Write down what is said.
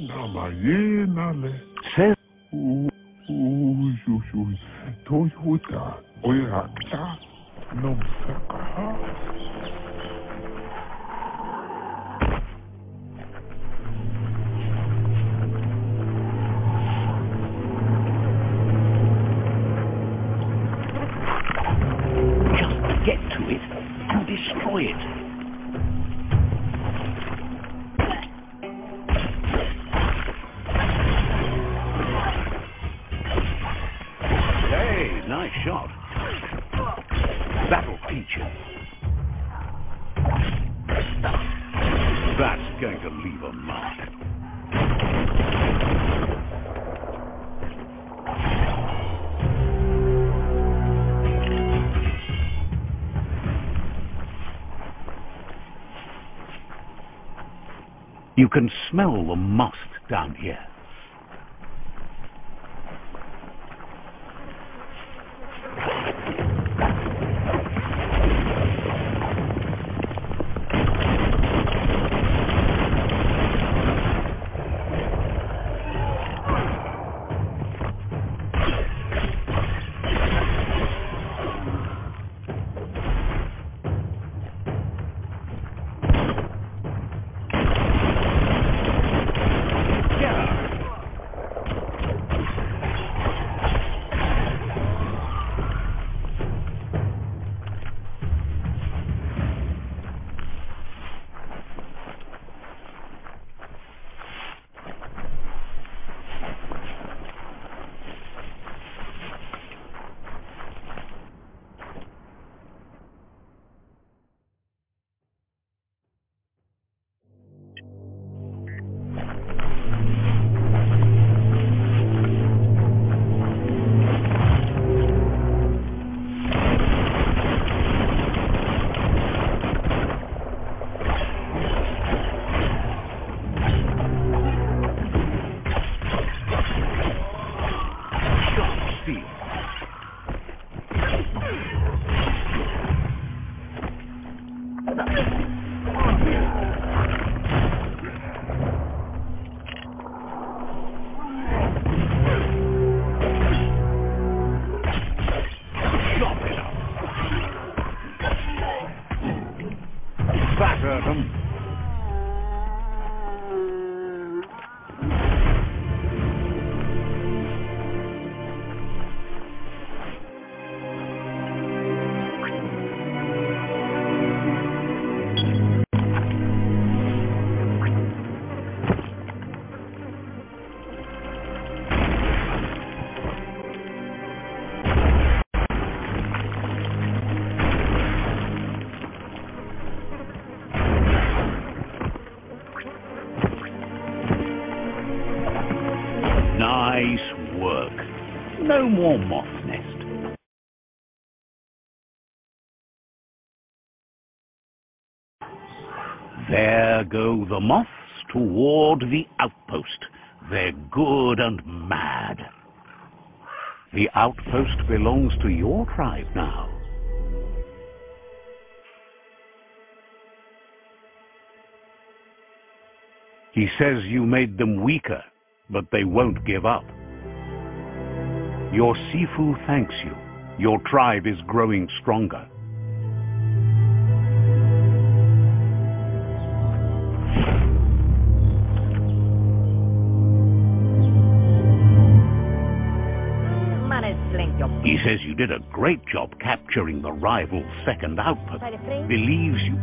l'àlàyé Toyota. Nice shot. That'll teach you. That's going to leave a mark. You can smell the must down here. Nice work. No more moth nest. There go the moths toward the outpost. They're good and mad. The outpost belongs to your tribe now. He says you made them weaker, but they won't give up. Your Sifu thanks you. Your tribe is growing stronger. He says you did a great job capturing the rival second outpost. Believes you